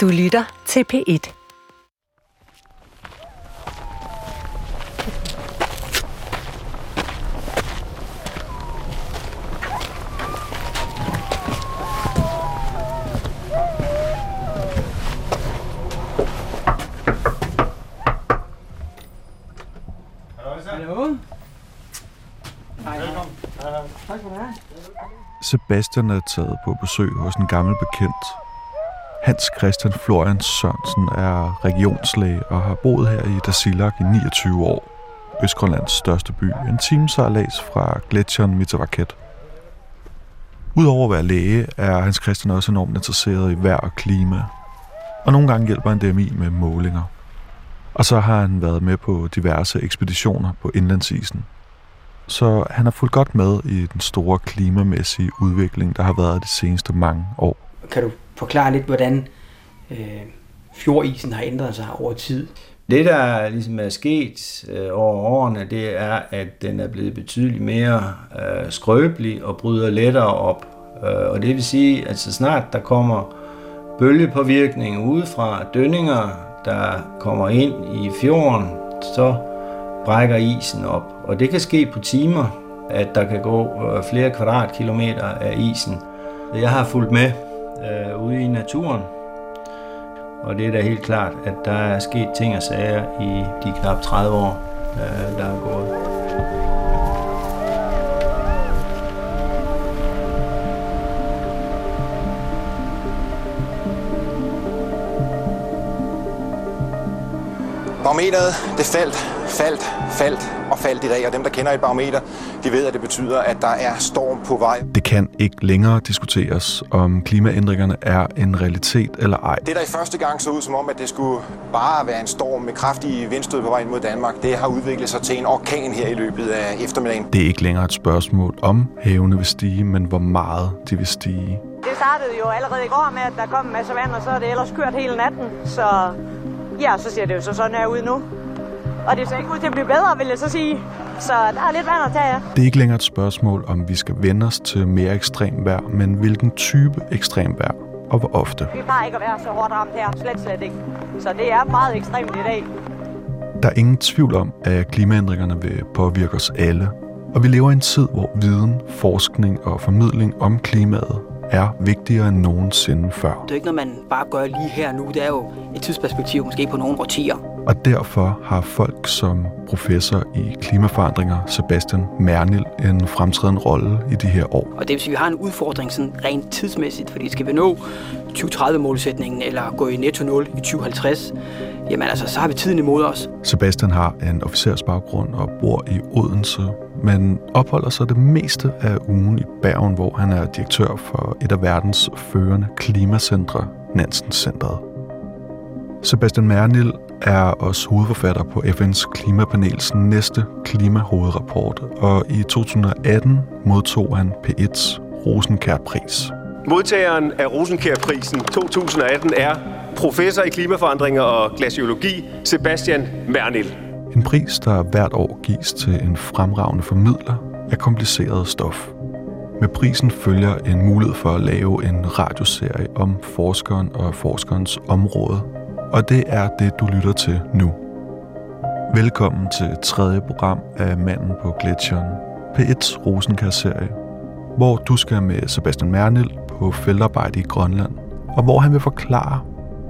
Du lytter til P1. Sebastian er taget på besøg hos en gammel bekendt. Hans Christian Florian Sørensen er regionslæge og har boet her i Dasilak i 29 år. Østgrønlands største by, en timesejlads fra gletsjeren Mitavaket. Udover at være læge, er Hans Christian også enormt interesseret i vejr og klima. Og nogle gange hjælper han DMI med målinger. Og så har han været med på diverse ekspeditioner på indlandsisen så han har fulgt godt med i den store klimamæssige udvikling, der har været de seneste mange år. Kan du forklare lidt, hvordan øh, fjordisen har ændret sig over tid? Det, der ligesom er sket øh, over årene, det er, at den er blevet betydeligt mere øh, skrøbelig og bryder lettere op. Øh, og det vil sige, at så snart der kommer bølgepåvirkning udefra, dønninger, der kommer ind i fjorden, så brækker isen op. Og det kan ske på timer, at der kan gå øh, flere kvadratkilometer af isen. Jeg har fulgt med øh, ude i naturen, og det er da helt klart, at der er sket ting og sager i de knap 30 år, øh, der er gået. Barometeret, det faldt, faldt, faldt og faldt i dag, og dem, der kender et barometer, de ved, at det betyder, at der er storm på vej. Det kan ikke længere diskuteres, om klimaændringerne er en realitet eller ej. Det, der i første gang så ud som om, at det skulle bare være en storm med kraftige vindstød på vej mod Danmark, det har udviklet sig til en orkan her i løbet af eftermiddagen. Det er ikke længere et spørgsmål om havene vil stige, men hvor meget de vil stige. Det startede jo allerede i går med, at der kom en masse vand, og så er det ellers kørt hele natten. Så ja, så ser det jo så sådan her ud nu. Og det ser ikke ud til at blive bedre, vil jeg så sige. Så der er lidt vand at tage af. Det er ikke længere et spørgsmål, om vi skal vende os til mere ekstrem vejr, men hvilken type ekstrem vejr og hvor ofte. Vi plejer ikke at være så hårdt ramt her, slet slet ikke. Så det er meget ekstremt i dag. Der er ingen tvivl om, at klimaændringerne vil påvirke os alle. Og vi lever i en tid, hvor viden, forskning og formidling om klimaet er vigtigere end nogensinde før. Det er ikke noget, man bare gør lige her nu. Det er jo et tidsperspektiv, måske på nogle årtier. Og derfor har folk som professor i klimaforandringer, Sebastian Mernil, en fremtrædende rolle i de her år. Og det vil sige, at vi har en udfordring sådan rent tidsmæssigt, fordi skal vi nå 2030-målsætningen eller gå i netto 0 i 2050, jamen altså, så har vi tiden imod os. Sebastian har en officersbaggrund og bor i Odense, men opholder sig det meste af ugen i Bergen, hvor han er direktør for et af verdens førende klimacentre, Nansen Centret. Sebastian Mernil er også hovedforfatter på FN's klimapanels næste klimahovedrapport, og i 2018 modtog han P1's Rosenkærpris. Modtageren af Rosenkær-prisen 2018 er professor i klimaforandringer og glaciologi, Sebastian Mernil. En pris, der hvert år gives til en fremragende formidler af kompliceret stof. Med prisen følger en mulighed for at lave en radioserie om forskeren og forskerens område, og det er det, du lytter til nu. Velkommen til tredje program af Manden på Gletsjeren, P1's Rosenkær-serie, hvor du skal med Sebastian Mernil på feltarbejde i Grønland, og hvor han vil forklare,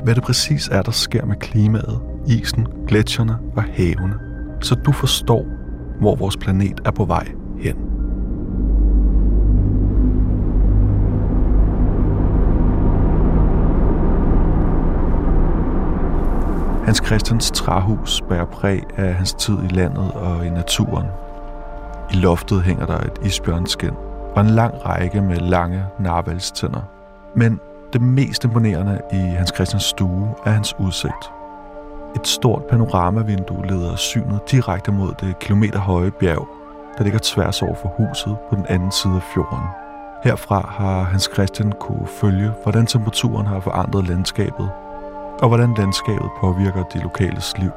hvad det præcis er, der sker med klimaet, isen, gletsjerne og havene, så du forstår, hvor vores planet er på vej hen. Hans Christians træhus bærer præg af hans tid i landet og i naturen. I loftet hænger der et isbjørnskin og en lang række med lange narvalstænder. Men det mest imponerende i Hans Christians stue er hans udsigt. Et stort panoramavindue leder synet direkte mod det kilometerhøje bjerg, der ligger tværs over for huset på den anden side af fjorden. Herfra har Hans Christian kunne følge, hvordan temperaturen har forandret landskabet, og hvordan landskabet påvirker de lokales liv.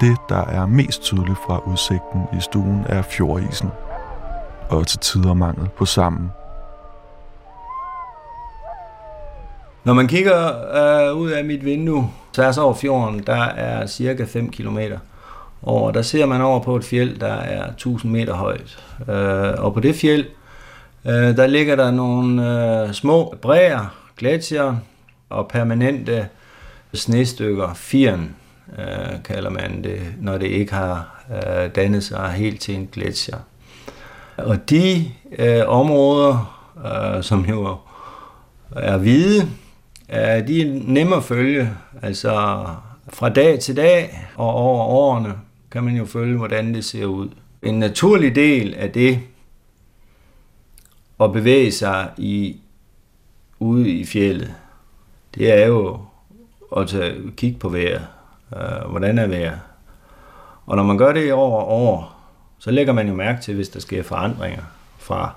Det, der er mest tydeligt fra udsigten i stuen, er fjordisen, og til tider mangel på sammen Når man kigger øh, ud af mit vindue, tværs over fjorden, der er cirka 5 km over. Der ser man over på et fjeld, der er 1000 meter højt. Øh, og på det fjeld, øh, der ligger der nogle øh, små bræer, gletsjer og permanente snestykker. Firen øh, kalder man det, når det ikke har øh, dannet sig helt til en gletsjer. Og de øh, områder, øh, som jo er hvide, øh, de er nemme at følge. Altså fra dag til dag og over årene kan man jo følge, hvordan det ser ud. En naturlig del af det at bevæge sig i, ude i fjellet, det er jo at tage, kigge på vejret. Øh, hvordan er vejret? Og når man gør det over år, så lægger man jo mærke til, hvis der sker forandringer fra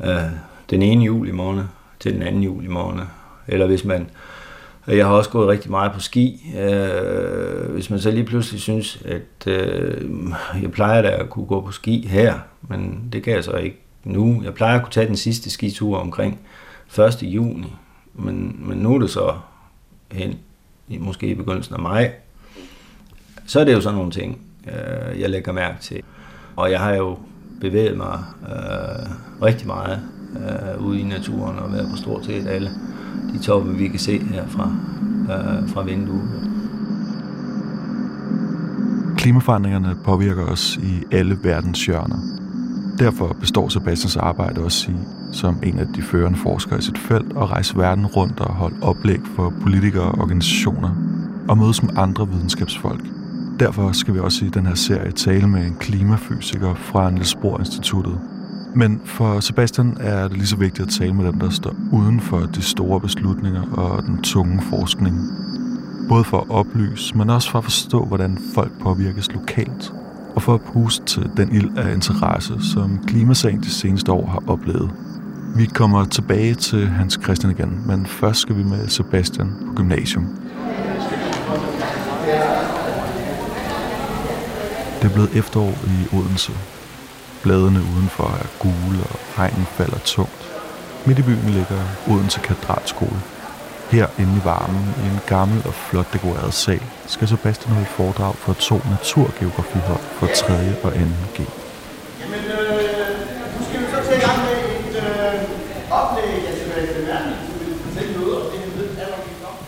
øh, den ene juli måned til den anden juli måned. Eller hvis man, jeg har også gået rigtig meget på ski, øh, hvis man så lige pludselig synes, at øh, jeg plejer da at kunne gå på ski her, men det kan jeg så ikke nu. Jeg plejer at kunne tage den sidste skitur omkring 1. juni, men, men nu er det så hen, måske i begyndelsen af maj. Så er det jo sådan nogle ting, øh, jeg lægger mærke til. Og jeg har jo bevæget mig øh, rigtig meget øh, ude i naturen og været på stort set alle de toppe, vi kan se her fra, øh, fra vinduet. Klimaforandringerne påvirker os i alle verdens hjørner. Derfor består Sebastians arbejde også i, som en af de førende forskere i sit felt, at rejse verden rundt og holde oplæg for politikere og organisationer og mødes med andre videnskabsfolk. Derfor skal vi også i den her serie tale med en klimafysiker fra Niels Bohr Instituttet, men for Sebastian er det lige så vigtigt at tale med dem, der står uden for de store beslutninger og den tunge forskning. Både for at oplyse, men også for at forstå, hvordan folk påvirkes lokalt, og for at puste til den ild af interesse, som klimasagen de seneste år har oplevet. Vi kommer tilbage til Hans Christian igen, men først skal vi med Sebastian på gymnasium. Det er blevet efterår i Odense, Bladene udenfor er gule, og regnen falder tungt. Midt i byen ligger Odense Katedralskole. Her inde i varmen, i en gammel og flot dekoreret sal, skal Sebastian holde foredrag for to naturgeografihold for 3. og 2. G. Jamen, øh, nu skal vi så til gang med et øh, oplæg af Sebastian Werning,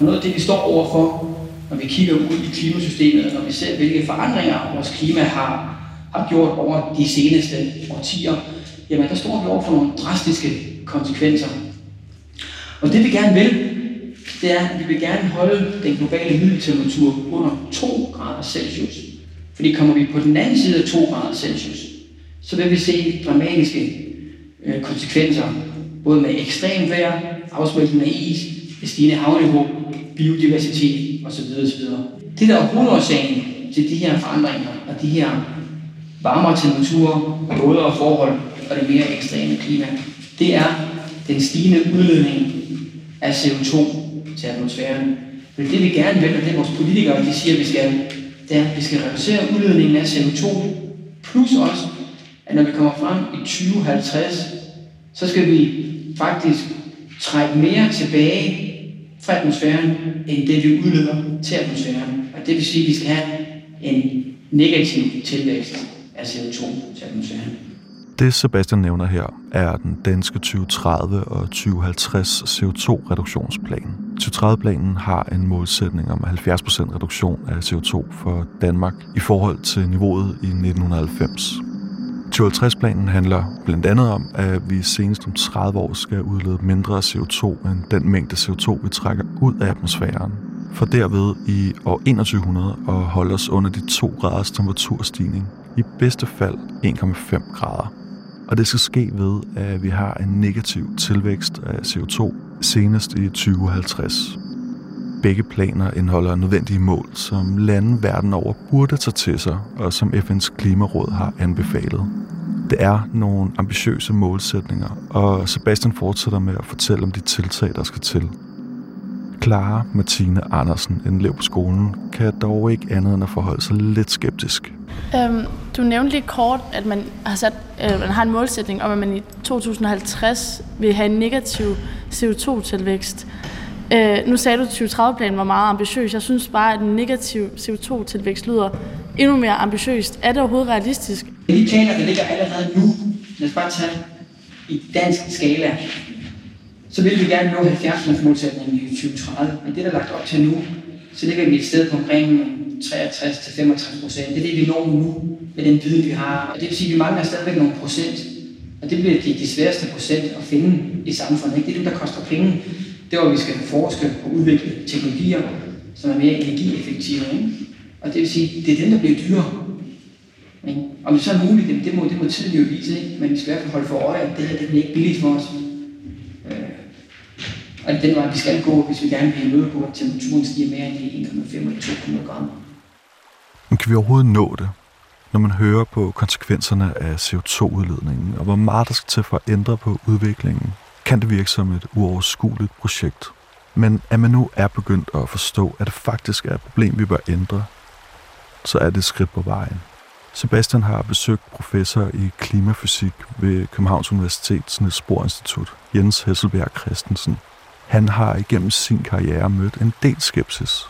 Noget af det, vi står overfor, når vi kigger ud i klimasystemet, og når vi ser, hvilke forandringer vores klima har har gjort over de seneste årtier, jamen der står vi over for nogle drastiske konsekvenser. Og det vi gerne vil, det er, at vi vil gerne holde den globale middeltemperatur under 2 grader Celsius. Fordi kommer vi på den anden side af 2 grader Celsius, så vil vi se dramatiske øh, konsekvenser, både med ekstrem vejr, afsmeltning af is, stigende havniveau, biodiversitet osv. osv. Det der er hovedårsagen til de her forandringer og de her varmere temperaturer, vådere forhold og det mere ekstreme klima. Det er den stigende udledning af CO2 til atmosfæren. Men det vi gerne vil, og det vores politikere de siger, vi skal, det er, at vi skal reducere udledningen af CO2, plus også, at når vi kommer frem i 2050, så skal vi faktisk trække mere tilbage fra atmosfæren, end det vi udleder til atmosfæren. Og det vil sige, at vi skal have en negativ tilvækst af CO2 til atmosfæren. Det Sebastian nævner her er den danske 2030 og 2050 CO2-reduktionsplan. 2030-planen har en målsætning om 70% reduktion af CO2 for Danmark i forhold til niveauet i 1990. 2050-planen handler blandt andet om, at vi senest om 30 år skal udlede mindre CO2 end den mængde CO2, vi trækker ud af atmosfæren, for derved i år 2100 at holde os under de 2 graders temperaturstigning i bedste fald 1,5 grader. Og det skal ske ved, at vi har en negativ tilvækst af CO2 senest i 2050. Begge planer indeholder nødvendige mål, som lande verden over burde tage til sig, og som FN's Klimaråd har anbefalet. Det er nogle ambitiøse målsætninger, og Sebastian fortsætter med at fortælle om de tiltag, der skal til. Clara Martine Andersen, en elev på skolen, kan dog ikke andet end at forholde sig lidt skeptisk. Øhm, du nævnte lige kort, at man har, sat, øh, man har en målsætning om, at man i 2050 vil have en negativ CO2-tilvækst. Øh, nu sagde du, at 2030-planen var meget ambitiøs. Jeg synes bare, at en negativ CO2-tilvækst lyder endnu mere ambitiøst. Er det overhovedet realistisk? De planer, der ligger allerede nu, lad os bare tage i dansk skala, så vil vi gerne nå 70 målsætningen i 2030. Men det, der er lagt op til nu, så ligger vi et sted på omkring 63-65 procent. Det er det, vi når nu med den viden, vi har. Og det vil sige, at vi mangler stadigvæk nogle procent. Og det bliver de, de sværeste procent at finde i samfundet. Ikke? Det er det, der koster penge. Det er, hvor vi skal forske og udvikle teknologier, som er mere energieffektive. Ikke? Og det vil sige, det er dem, der bliver dyrere. Ikke? Om det så er muligt, det må, det må tiden jo vise, ikke? men vi skal i hvert fald holde for øje, at det her det bliver ikke billigt for os. Øh, og den vej, vi skal gå, hvis vi gerne vil møde på, at temperaturen stiger mere end 1,5 eller 200 grader. Men kan vi overhovedet nå det, når man hører på konsekvenserne af CO2-udledningen, og hvor meget der skal til for at ændre på udviklingen, kan det virke som et uoverskueligt projekt. Men at man nu er begyndt at forstå, at det faktisk er et problem, vi bør ændre, så er det et skridt på vejen. Sebastian har besøgt professor i klimafysik ved Københavns Universitets Niels Bohr Institut, Jens Hesselberg Christensen. Han har igennem sin karriere mødt en del skepsis,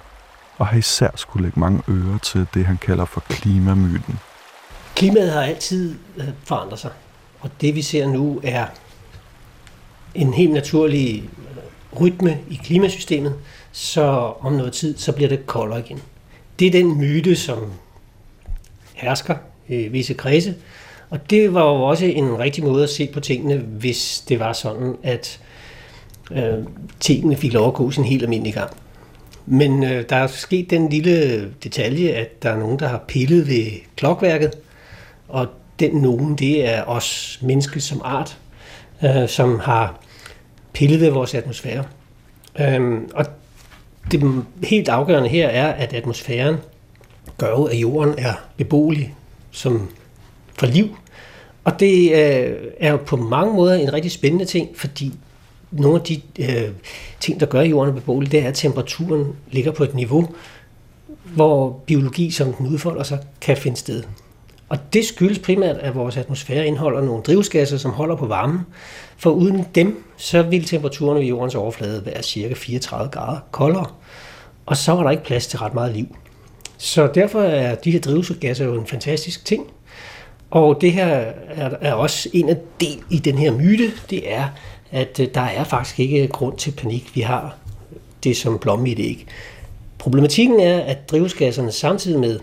og har især skulle lægge mange ører til det, han kalder for klimamyten. Klimaet har altid øh, forandret sig, og det vi ser nu er en helt naturlig øh, rytme i klimasystemet, så om noget tid, så bliver det koldere igen. Det er den myte, som hersker i visse kredse, og det var jo også en rigtig måde at se på tingene, hvis det var sådan, at øh, tingene fik lov at gå sin helt almindelig gang. Men øh, der er sket den lille detalje, at der er nogen, der har pillet ved klokværket, og den nogen, det er os mennesker som art, øh, som har pillet ved vores atmosfære. Øh, og det helt afgørende her er, at atmosfæren gør jo, at jorden er beboelig som for liv. Og det øh, er jo på mange måder en rigtig spændende ting, fordi nogle af de øh, ting, der gør jorden beboelig, det er, at temperaturen ligger på et niveau, hvor biologi, som den udfolder sig, kan finde sted. Og det skyldes primært, at vores atmosfære indeholder nogle drivhusgasser, som holder på varmen. For uden dem, så ville temperaturen ved jordens overflade være cirka 34 grader koldere. Og så var der ikke plads til ret meget liv. Så derfor er de her drivhusgasser jo en fantastisk ting. Og det her er, er også en af del i den her myte, det er, at øh, der er faktisk ikke grund til panik. Vi har det som blomme i det ikke. Problematikken er, at drivhusgasserne samtidig med,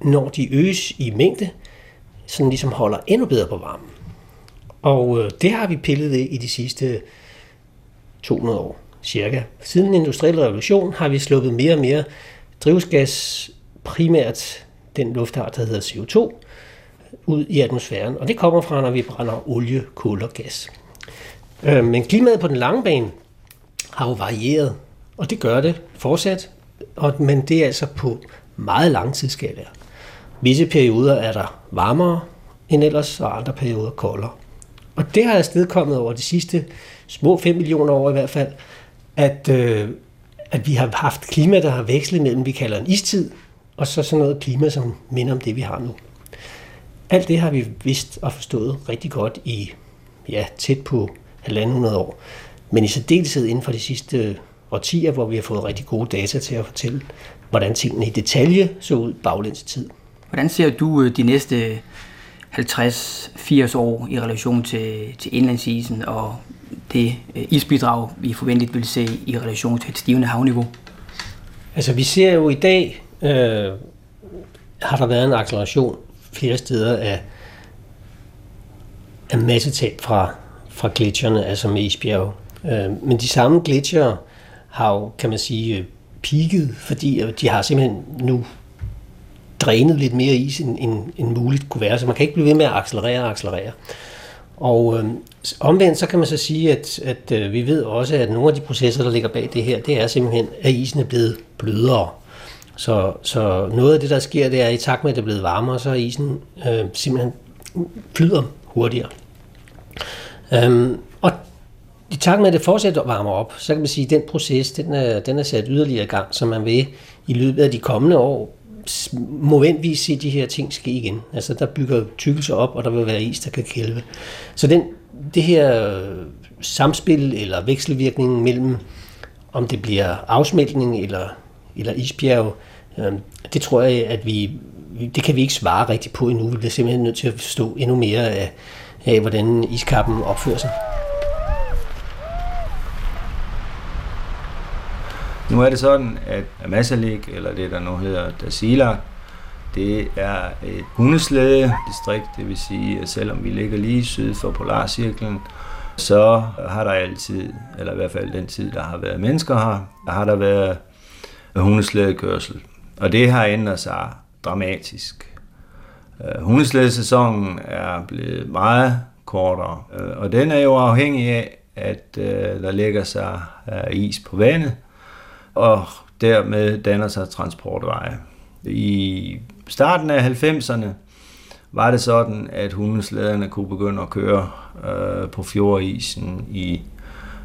når de øges i mængde, sådan ligesom holder endnu bedre på varmen. Og øh, det har vi pillet ved i de sidste 200 år, cirka. Siden den industrielle revolution har vi sluppet mere og mere drivhusgas, primært den luftart, der hedder CO2, ud i atmosfæren. Og det kommer fra, når vi brænder olie, kul og gas. Øh, men klimaet på den lange bane har jo varieret, og det gør det fortsat, og, men det er altså på meget lang tidsskala. Visse perioder er der varmere end ellers, og andre perioder koldere. Og det har afstedkommet over de sidste små 5 millioner år i hvert fald, at, øh, at vi har haft klima, der har vekslet mellem, vi kalder en istid, og så sådan noget klima, som minder om det, vi har nu. Alt det har vi vidst og forstået rigtig godt i ja, tæt på 1.500 år. Men i særdeleshed inden for de sidste årtier, hvor vi har fået rigtig gode data til at fortælle, hvordan tingene i detalje så ud baglæns tid. Hvordan ser du øh, de næste 50-80 år i relation til, til indlandsisen og det øh, isbidrag, vi forventeligt vil se i relation til et stivende havniveau? Altså vi ser jo i dag, øh, har der været en acceleration flere steder af, af massetab fra, fra gletsjerne, altså med isbjerge. Øh, men de samme gletsjere har jo, kan man sige, øh, peaked, fordi øh, de har simpelthen nu drænet lidt mere is, end, end, end muligt kunne være. Så man kan ikke blive ved med at accelerere og accelerere. Og øh, omvendt så kan man så sige, at, at øh, vi ved også, at nogle af de processer, der ligger bag det her, det er simpelthen, at isen er blevet blødere. Så, så noget af det, der sker, det er, at i takt med, at det er blevet varmere, så er isen øh, simpelthen flyder hurtigere. Øhm, og i takt med, at det fortsætter at varme op, så kan man sige, at den proces, den er, den er sat yderligere i gang, så man vil i løbet af de kommende år momentvis se de her ting ske igen. Altså der bygger tykkelse op, og der vil være is, der kan kælve. Så den, det her øh, samspil eller vekselvirkning mellem Om det bliver afsmeltning eller, eller isbjerg, øh, det tror jeg, at vi, det kan vi ikke svare rigtigt på endnu. Vi bliver simpelthen nødt til at forstå endnu mere af, af hvordan iskappen opfører sig. Nu er det sådan, at Amasalik, eller det der nu hedder Dasila, det er et hundeslæde-distrikt, det vil sige, at selvom vi ligger lige syd for Polarcirklen, så har der altid, eller i hvert fald den tid, der har været mennesker her, der har der været hundeslædekørsel. Og det har ændret sig dramatisk. Øh, hundeslædesæsonen er blevet meget kortere, øh, og den er jo afhængig af, at øh, der lægger sig is på vandet, og dermed danner sig transportveje. I starten af 90'erne var det sådan, at hundeslæderne kunne begynde at køre øh, på fjordisen i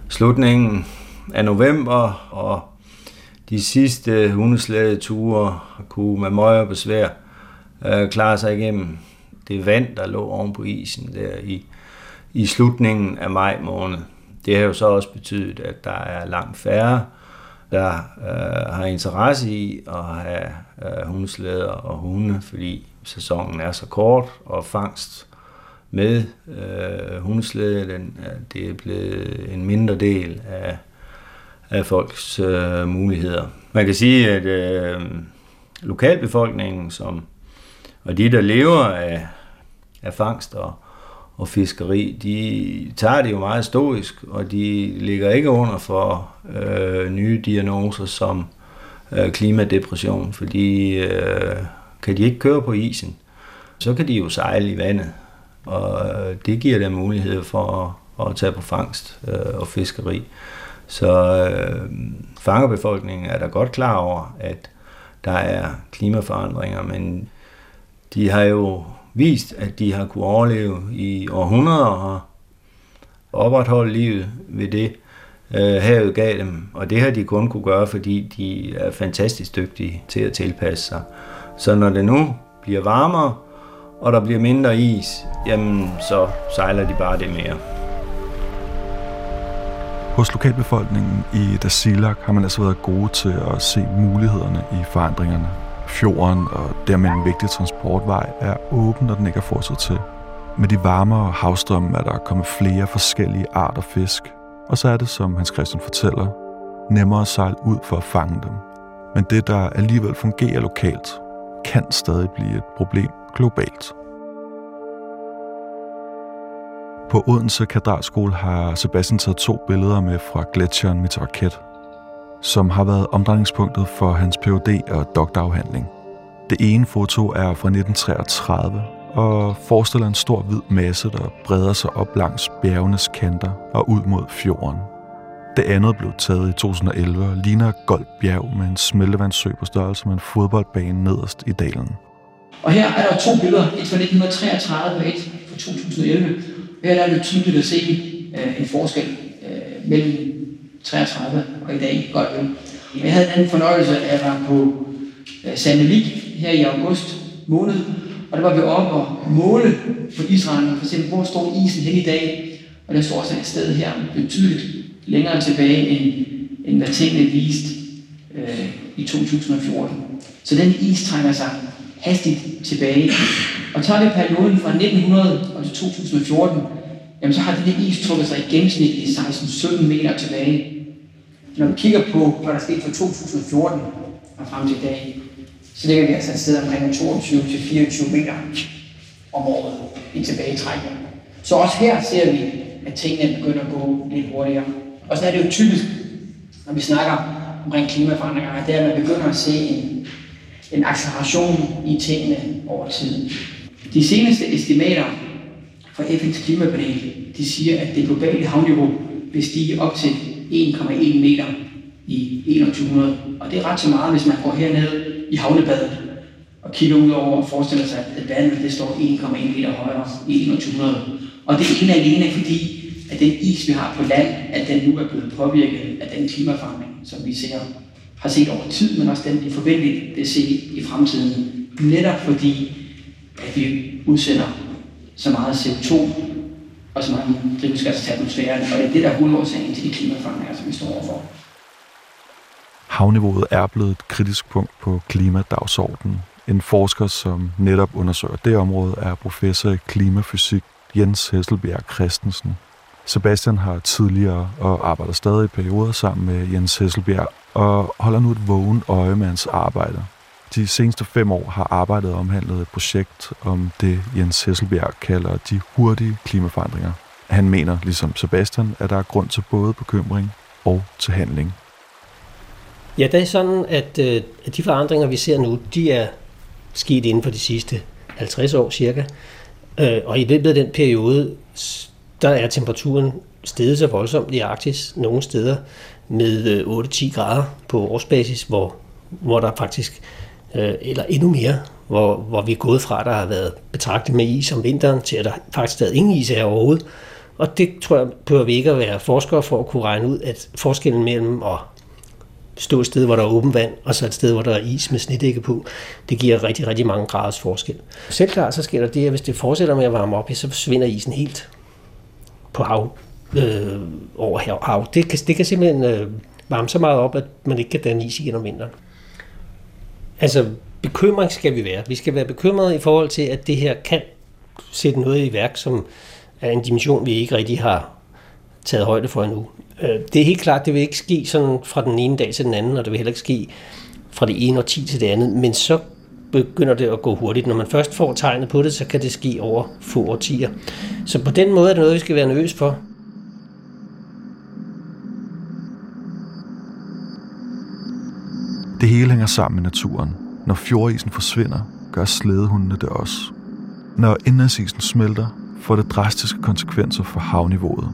slutningen af november, og de sidste hundeslædeture kunne med møje og besvær øh, klare sig igennem det vand, der lå oven på isen der i, i slutningen af maj måned. Det har jo så også betydet, at der er langt færre der øh, har interesse i at have øh, hundeslæder og hunde, fordi sæsonen er så kort, og fangst med øh, hundeslæde, den, øh, det er blevet en mindre del af, af folks øh, muligheder. Man kan sige, at øh, lokalbefolkningen, som, og de, der lever af, af fangst og, og fiskeri, de tager det jo meget stoisk, og de ligger ikke under for øh, nye diagnoser som øh, klimadepression, fordi øh, kan de ikke køre på isen, så kan de jo sejle i vandet, og øh, det giver dem mulighed for at, at tage på fangst øh, og fiskeri. Så øh, fangerbefolkningen er da godt klar over, at der er klimaforandringer, men de har jo vist, at de har kunne overleve i århundreder og opretholde livet ved det, øh, havet gav dem. Og det har de kun kunne gøre, fordi de er fantastisk dygtige til at tilpasse sig. Så når det nu bliver varmere, og der bliver mindre is, jamen så sejler de bare det mere. Hos lokalbefolkningen i Dasilak har man altså været gode til at se mulighederne i forandringerne. Fjorden og dermed en vigtig transportvej er åben, når den ikke er fortsat til. Med de varmere havstrømme er der kommet flere forskellige arter fisk, og så er det, som Hans Christian fortæller, nemmere at sejle ud for at fange dem. Men det, der alligevel fungerer lokalt, kan stadig blive et problem globalt. På Odense Katedralskole har Sebastian taget to billeder med fra gletsjeren Mitaraket, som har været omdrejningspunktet for hans Ph.D. og doktorafhandling. Det ene foto er fra 1933 og forestiller en stor hvid masse, der breder sig op langs bjergenes kanter og ud mod fjorden. Det andet blev taget i 2011 og ligner Gold Bjerg med en smeltevandssø på størrelse med en fodboldbane nederst i dalen. Og her er der to billeder, et fra 1933 og et fra 2011. Her er det tydeligt at se øh, en forskel øh, mellem 33 og i dag godt øl. Jeg havde den fornøjelse af at var på øh, Sandevik her i august måned, og der var vi oppe og måle på Israel, for se hvor står isen hen i dag, og der står også et sted her betydeligt længere tilbage, end, end hvad tingene viste øh, i 2014. Så den is trænger sig hastigt tilbage. Og tager vi perioden fra 1900 og til 2014, jamen så har den is trukket sig i gennemsnit i 16-17 meter tilbage. Når vi kigger på, hvad der skete fra 2014 og frem til i dag, så ligger vi altså et sted omkring 22-24 meter om året i tilbagetrækning. Så også her ser vi, at tingene begynder at gå lidt hurtigere. Og så er det jo typisk, når vi snakker omkring klimaforandringer, at det er, at man begynder at se en, en acceleration i tingene over tid. De seneste estimater fra FN's klimapanel, de siger, at det globale havniveau vil stige op til 1,1 meter i 2100. Og det er ret så meget, hvis man går herned i havnebadet og kigger ud over og forestiller sig, at vandet det står 1,1 meter højere i 2100. Og det er ene alene fordi, at den is, vi har på land, at den nu er blevet påvirket af den klimaforandring, som vi ser, har set over tid, men også den, vi forventeligt vil se i fremtiden. Netop fordi, at vi udsender så meget CO2 og så mange drivhusgasser til atmosfæren, og det er det, der er hovedårsagen til de klimaforandringer, som vi står overfor. Havniveauet er blevet et kritisk punkt på klimadagsordenen. En forsker, som netop undersøger det område, er professor i klimafysik Jens Hesselbjerg Christensen. Sebastian har tidligere og arbejder stadig i perioder sammen med Jens Hesselbjerg og holder nu et vågen øje med hans arbejde. De seneste fem år har arbejdet omhandlet et projekt om det, Jens Hesselbjerg kalder de hurtige klimaforandringer. Han mener, ligesom Sebastian, at der er grund til både bekymring og til handling. Ja, det er sådan, at, øh, at de forandringer, vi ser nu, de er sket inden for de sidste 50 år cirka. Øh, og i løbet af den periode, der er temperaturen steget så voldsomt i Arktis nogle steder med øh, 8-10 grader på årsbasis, hvor, hvor der faktisk, øh, eller endnu mere, hvor, hvor vi er gået fra, der har været betragtet med is om vinteren, til at der faktisk stadig ingen is er overhovedet. Og det tror jeg, behøver vi ikke at være forskere for at kunne regne ud, at forskellen mellem at stå et sted, hvor der er åben vand, og så et sted, hvor der er is med snedække på, det giver rigtig, rigtig mange graders forskel. Selv klart, så sker der det, at hvis det fortsætter med at varme op, så forsvinder isen helt på hav, øh, over hav. Det kan, det kan simpelthen øh, varme så meget op, at man ikke kan danne is igen om vinteren. Altså, bekymring skal vi være. Vi skal være bekymrede i forhold til, at det her kan sætte noget i værk, som er en dimension, vi ikke rigtig har taget højde for endnu. Øh, det er helt klart, det vil ikke ske sådan fra den ene dag til den anden, og det vil heller ikke ske fra det ene og ti til det andet, men så begynder det at gå hurtigt. Når man først får tegnet på det, så kan det ske over få årtier. Så på den måde er det noget, vi skal være nervøs for. Det hele hænger sammen med naturen. Når fjordisen forsvinder, gør slædehundene det også. Når indlandsisen smelter, får det drastiske konsekvenser for havniveauet.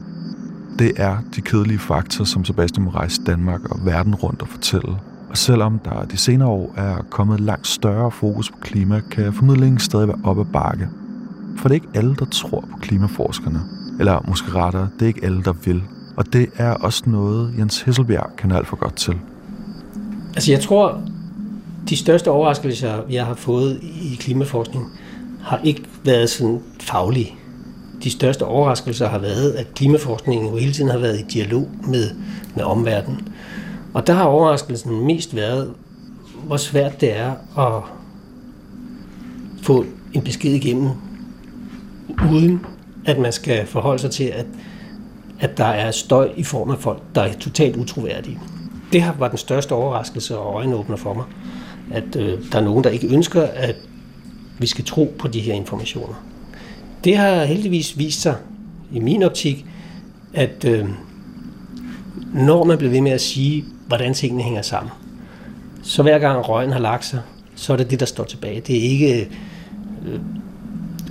Det er de kedelige fakta, som Sebastian må rejse Danmark og verden rundt og fortælle. Og selvom der de senere år er kommet langt større fokus på klima, kan formidlingen stadig være op ad bakke. For det er ikke alle, der tror på klimaforskerne. Eller måske rettere, det er ikke alle, der vil. Og det er også noget, Jens Hesselbjerg kan alt for godt til. Altså jeg tror, de største overraskelser, jeg har fået i klimaforskning, har ikke været sådan faglige de største overraskelser har været, at klimaforskningen jo hele tiden har været i dialog med, med omverdenen. Og der har overraskelsen mest været, hvor svært det er at få en besked igennem, uden at man skal forholde sig til, at, at der er støj i form af folk, der er totalt utroværdige. Det var den største overraskelse og øjenåbner for mig, at øh, der er nogen, der ikke ønsker, at vi skal tro på de her informationer det har heldigvis vist sig, i min optik, at øh, når man bliver ved med at sige, hvordan tingene hænger sammen, så hver gang røgen har lagt sig, så er det det, der står tilbage. Det er ikke øh,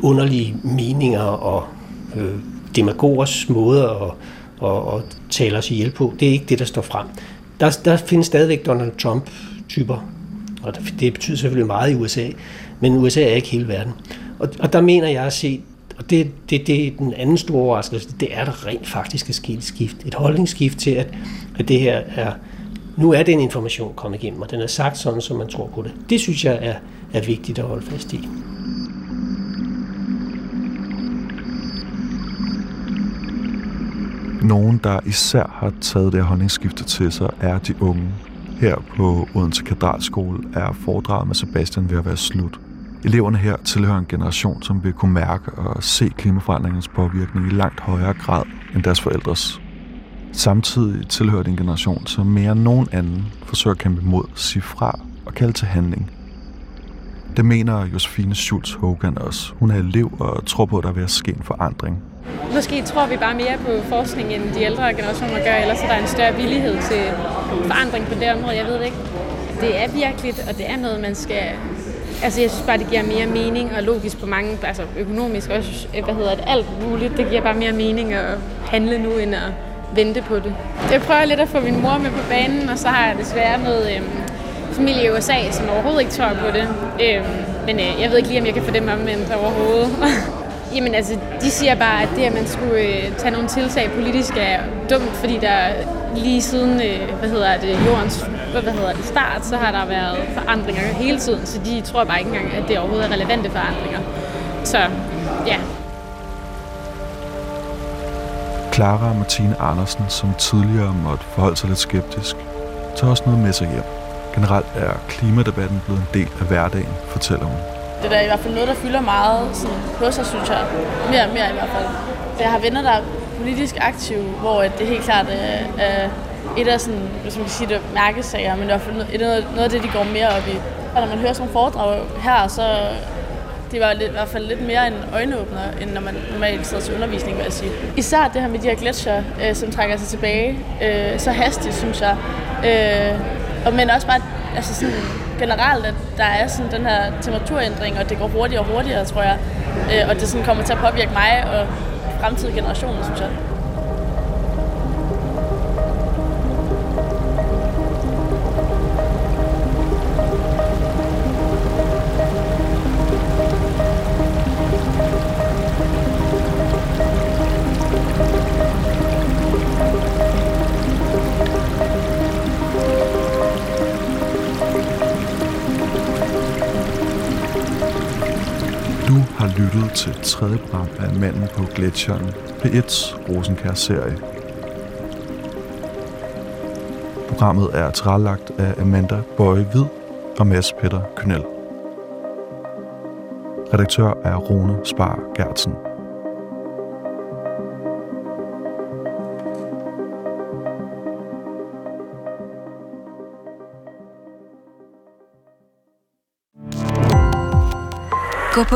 underlige meninger og øh, demagogers måder at, at, at tale os ihjel på. Det er ikke det, der står frem. Der, der findes stadigvæk Donald Trump-typer, og det betyder selvfølgelig meget i USA, men USA er ikke hele verden. Og, og der mener jeg at se og det, det, det er den anden store overraskelse, det er der rent faktisk er sket et skift. Et holdningsskift til, at, at det her er, nu er den information kommet igennem, og den er sagt sådan, som man tror på det. Det synes jeg er, er vigtigt at holde fast i. Nogen, der især har taget det holdningsskifte til sig, er de unge. Her på Odense Katedralskole er foredraget med Sebastian ved at være slut. Eleverne her tilhører en generation, som vil kunne mærke og se klimaforandringens påvirkning i langt højere grad end deres forældres. Samtidig tilhører det en generation, som mere end nogen anden forsøger at kæmpe imod, sige fra og kalde til handling. Det mener Josefine Schultz Hogan også. Hun er elev og tror på, at der vil ske en forandring. Måske tror vi bare mere på forskning, end de ældre generationer gør, ellers er der en større villighed til forandring på det område. Jeg ved det ikke. Det er virkelig, og det er noget, man skal Altså, jeg synes bare, det giver mere mening og logisk på mange, altså økonomisk også, hvad hedder det, alt muligt. Det giver bare mere mening at handle nu, end at vente på det. Jeg prøver lidt at få min mor med på banen, og så har jeg desværre noget øhm, familie i USA, som overhovedet ikke tror på det. Øhm, men øh, jeg ved ikke lige, om jeg kan få dem omvendt overhovedet. Jamen altså, de siger bare, at det, at man skulle øh, tage nogle tiltag politisk, er dumt, fordi der lige siden, øh, hvad hedder det, jordens hvad hedder det, start, så har der været forandringer hele tiden, så de tror bare ikke engang, at det overhovedet er relevante forandringer. Så ja. Clara Martine Andersen, som tidligere måtte forholde sig lidt skeptisk, tager også noget med sig hjem. Generelt er klimadebatten blevet en del af hverdagen, fortæller hun. Det er da i hvert fald noget, der fylder meget sådan, på sig, synes jeg. Mere og mere i hvert fald. Jeg har venner, der er politisk aktive, hvor det helt klart er, er et af sådan, hvis man kan sige det, mærkesager, men i hvert fald noget, noget af det, de går mere op i. Og når man hører sådan nogle foredrag her, så det var lidt, i hvert fald lidt mere en øjenåbner, end når man normalt sidder til undervisning, vil jeg sige. Især det her med de her gletsjer, øh, som trækker sig tilbage øh, så hastigt, synes jeg. Øh, og men også bare altså sådan, generelt, at der er sådan den her temperaturændring, og det går hurtigere og hurtigere, tror jeg. Øh, og det sådan kommer til at påvirke mig og fremtidige generationer, synes jeg. Tredje program af Manden på Gletsjeren, P1's Rosenkær-serie. Programmet er trælagt af Amanda Bøje Hvid og Mads Peter Kønel. Redaktør er Rune Spar Gertsen. Gå på